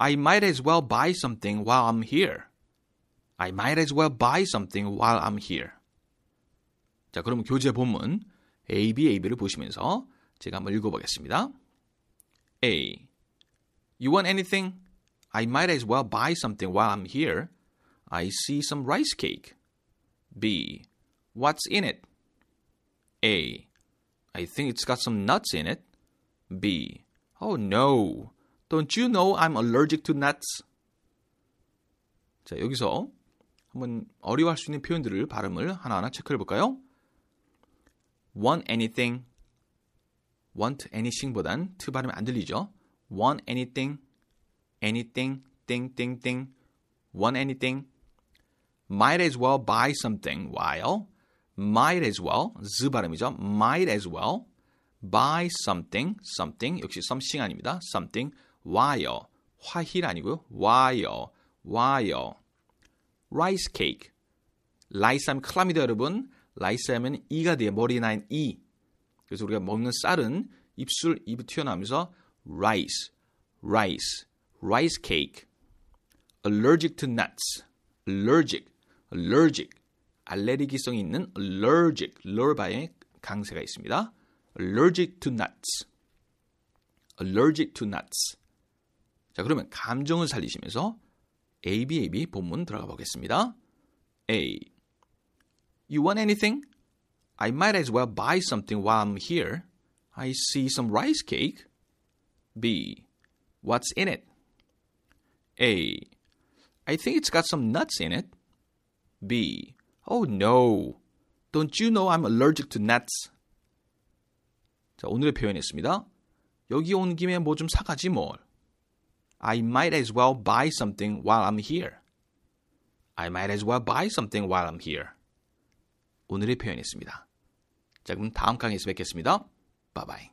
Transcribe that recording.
I might as well buy something while I'm here. I might as well buy something while I'm here. 자, 그럼 교재 본문 A, B, A, B를 보시면서 제가 한번 읽어보겠습니다. A. You want anything? I might as well buy something while I'm here. I see some rice cake. B. What's in it? A. I think it's got some nuts in it. B. Oh no. Don't you know I'm allergic to nuts? 자, 여기서 한번 어려워할 수 있는 표현들을 발음을 하나하나 체크해 볼까요? want anything. want anything보단 t 발음이 안 들리죠? want anything. anything. thing, thing, thing. want anything. might as well buy something while might as well z 발음이죠. might as well buy something something 역시 something 아닙니다. something while while 아니고요. while rice cake 라이스 하면 클라미다 여러분 라이스 하면 이가 뒤에 머리에 나인 이 그래서 우리가 먹는 쌀은 입술 입이 튀어나오면서 rice rice rice cake allergic to nuts allergic allergic 알레르기성이 있는 allergic 럴바의 강세가 있습니다. allergic to nuts allergic to nuts 자 그러면 감정을 살리시면서 A, B, A, B 본문 들어가 보겠습니다. A. You want anything? I might as well buy something while I'm here. I see some rice cake. B. What's in it? A. I think it's got some nuts in it. B. Oh no. Don't you know I'm allergic to nuts? 자, 오늘의 표현이었습니다. 여기 온 김에 뭐 좀 사가지 뭘. I might as well buy something while I'm here. I might as well buy something while I'm here. 오늘의 표현이었습니다. 자, 그럼 다음 강의에서 뵙겠습니다. 바이바이.